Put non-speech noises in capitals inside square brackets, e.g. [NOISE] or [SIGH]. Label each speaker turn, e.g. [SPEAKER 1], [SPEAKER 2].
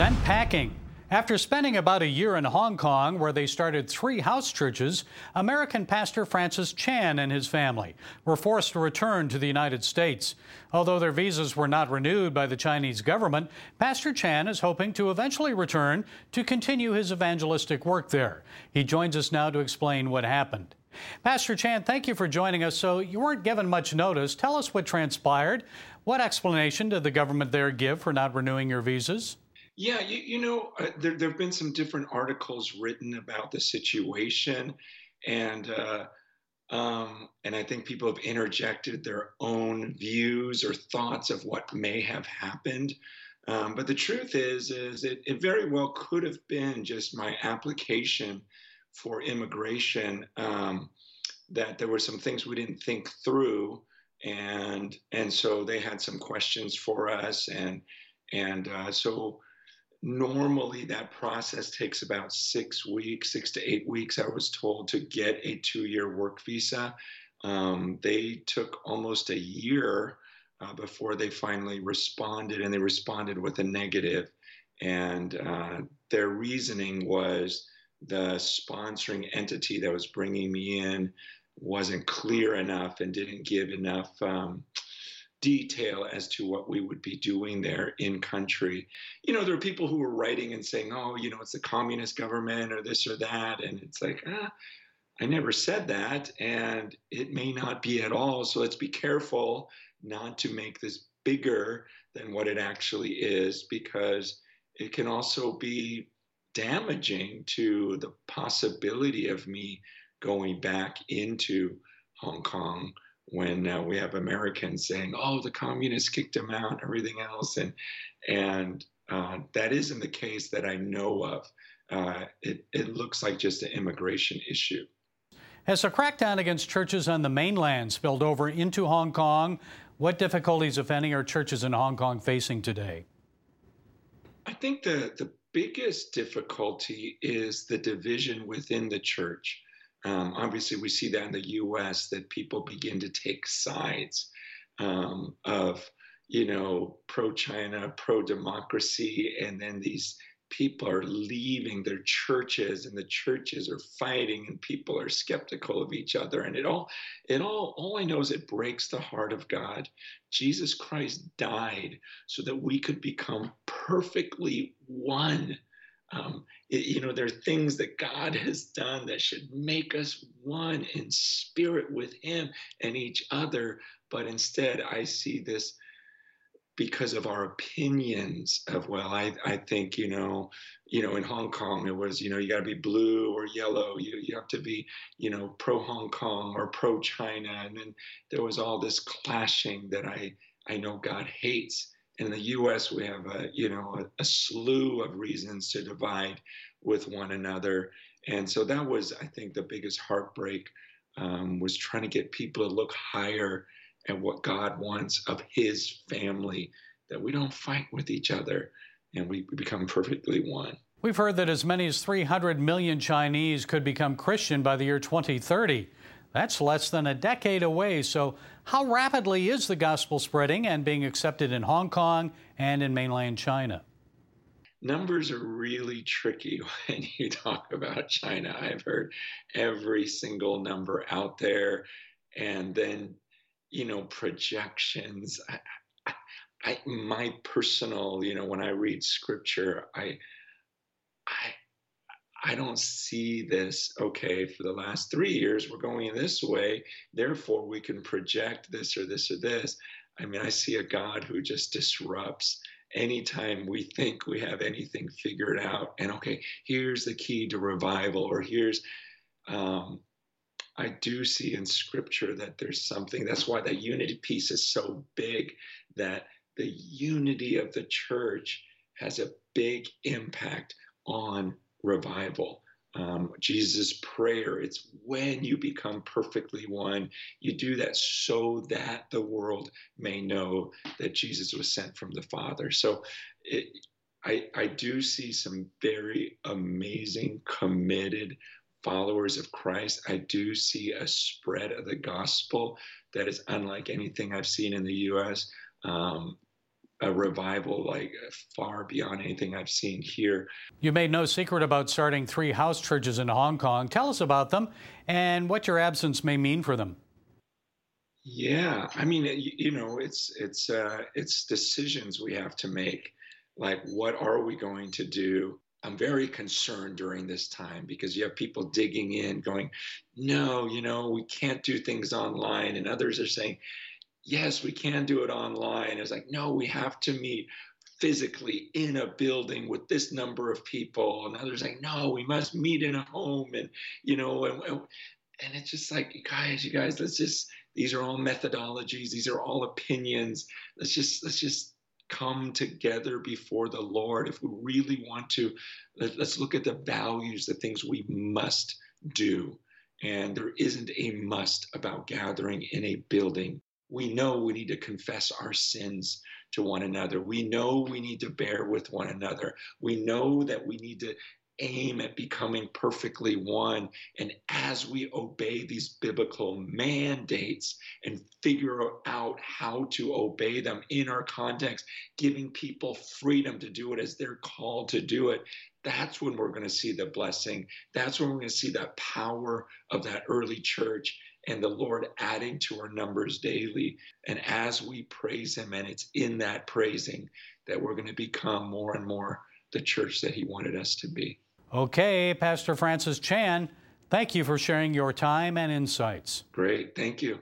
[SPEAKER 1] Sent packing. After spending about a year in Hong Kong, where they started three house churches, American pastor Francis Chan and his family were forced to return to the United States. Although their visas were not renewed by the Chinese government, Pastor Chan is hoping to eventually return to continue his evangelistic work there. He joins us now to explain what happened. Pastor Chan, thank you for joining us. So, you weren't given much notice. Tell us what transpired. What explanation did the government there give for not renewing your visas?
[SPEAKER 2] Yeah, you, you know, uh, there, there have been some different articles written about the situation, and uh, um, and I think people have interjected their own views or thoughts of what may have happened. Um, but the truth is, is it, it very well could have been just my application for immigration. Um, that there were some things we didn't think through, and and so they had some questions for us, and and uh, so normally that process takes about six weeks, six to eight weeks, I was told, to get a two year work visa. Um, they took almost a year uh, before they finally responded, and they responded with a negative. And uh, their reasoning was the sponsoring entity that was bringing me in wasn't clear enough and didn't give enough. Um, detail as to what we would be doing there in country. You know, there are people who were writing and saying, oh, you know, it's the communist government or this or that. And it's like, ah, I never said that. And it may not be at all. So let's be careful not to make this bigger than what it actually is because it can also be damaging to the possibility of me going back into Hong Kong when uh, we have Americans saying, "Oh, the communists kicked him out," and everything else, and and uh, that isn't the case that I know of. Uh, it, it looks like just an immigration issue.
[SPEAKER 1] Has the crackdown against churches on the mainland spilled over into Hong Kong? What difficulties, if any, are churches in Hong Kong facing today?
[SPEAKER 2] I think the, the biggest difficulty is the division within the church. Um, obviously, we see that in the U.S. that people begin to take sides um, of, you know, pro-China, pro-democracy, and then these people are leaving their churches, and the churches are fighting, and people are skeptical of each other, and it all, it all, all I know is it breaks the heart of God. Jesus Christ died so that we could become perfectly one um, you know, there are things that God has done that should make us one in spirit with Him and each other. But instead, I see this because of our opinions of well I, I think you know you know in hong kong it was you know you got to be blue or yellow you, you have to be you know pro hong kong or pro china and then there was all this clashing that i i know god hates in the U.S., we have a you know a, a, slew of reasons to divide with one another, and so that was, I think, the biggest heartbreak um, was trying to get people to look higher at what God wants of His family, that we don't fight with each other, and we become perfectly one.
[SPEAKER 1] We've heard that as many as 300 million Chinese could become Christian by the year 2030. That's less than a decade away. So, how rapidly is the gospel spreading and being accepted in Hong Kong and in mainland China?
[SPEAKER 2] Numbers are really tricky [LAUGHS] when you talk about China. I've heard every single number out there, and then, you know, projections. I, I, my personal, you know, when I read scripture, I, I, I don't see this, okay, for the last three years, we're going this way, therefore we can project this or this or this. I mean, I see a God who just disrupts anytime we think we have anything figured out. And okay, here's the key to revival, or here's, um, I do see in scripture that there's something, that's why that unity piece is so big, that the unity of the church has a big impact on revival. Um, Jesus' prayer, it's when you become perfectly one. You do that so that the world may know that Jesus was sent from the Father. So it, I, I do see some very amazing, committed followers of Christ. I do see a spread of the gospel that is unlike anything I've seen in the U.S. Um, a revival like far beyond anything I've seen here.
[SPEAKER 1] You made no secret about starting three house churches in Hong Kong. Tell us about them and what your absence may mean for them.
[SPEAKER 2] Yeah, I mean, you know, it's it's uh, it's decisions we have to make. Like, what are we going to do? I'm very concerned during this time because you have people digging in, going, "No, you know, we can't do things online," and others are saying, yes, we can do it online. It's like, no, we have to meet physically in a building with this number of people. And others like, no, we must meet in a home. And, you know, and, and it's just like, guys, you guys, let's just, these are all methodologies. These are all opinions. Let's just, let's just come together before the Lord. If we really want to, let, let's look at the values, the things we must do. And there isn't a must about gathering in a building we know we need to confess our sins to one another. We know we need to bear with one another. We know that we need to aim at becoming perfectly one. And as we obey these biblical mandates and figure out how to obey them in our context, giving people freedom to do it as they're called to do it, that's when we're going to see the blessing. That's when we're going to see that power of that early church and the Lord adding to our numbers daily. And as we praise Him, and it's in that praising that we're going to become more and more the church that He wanted us to be.
[SPEAKER 1] Okay, Pastor Francis Chan, thank you for sharing your time and insights.
[SPEAKER 2] Great. Thank you.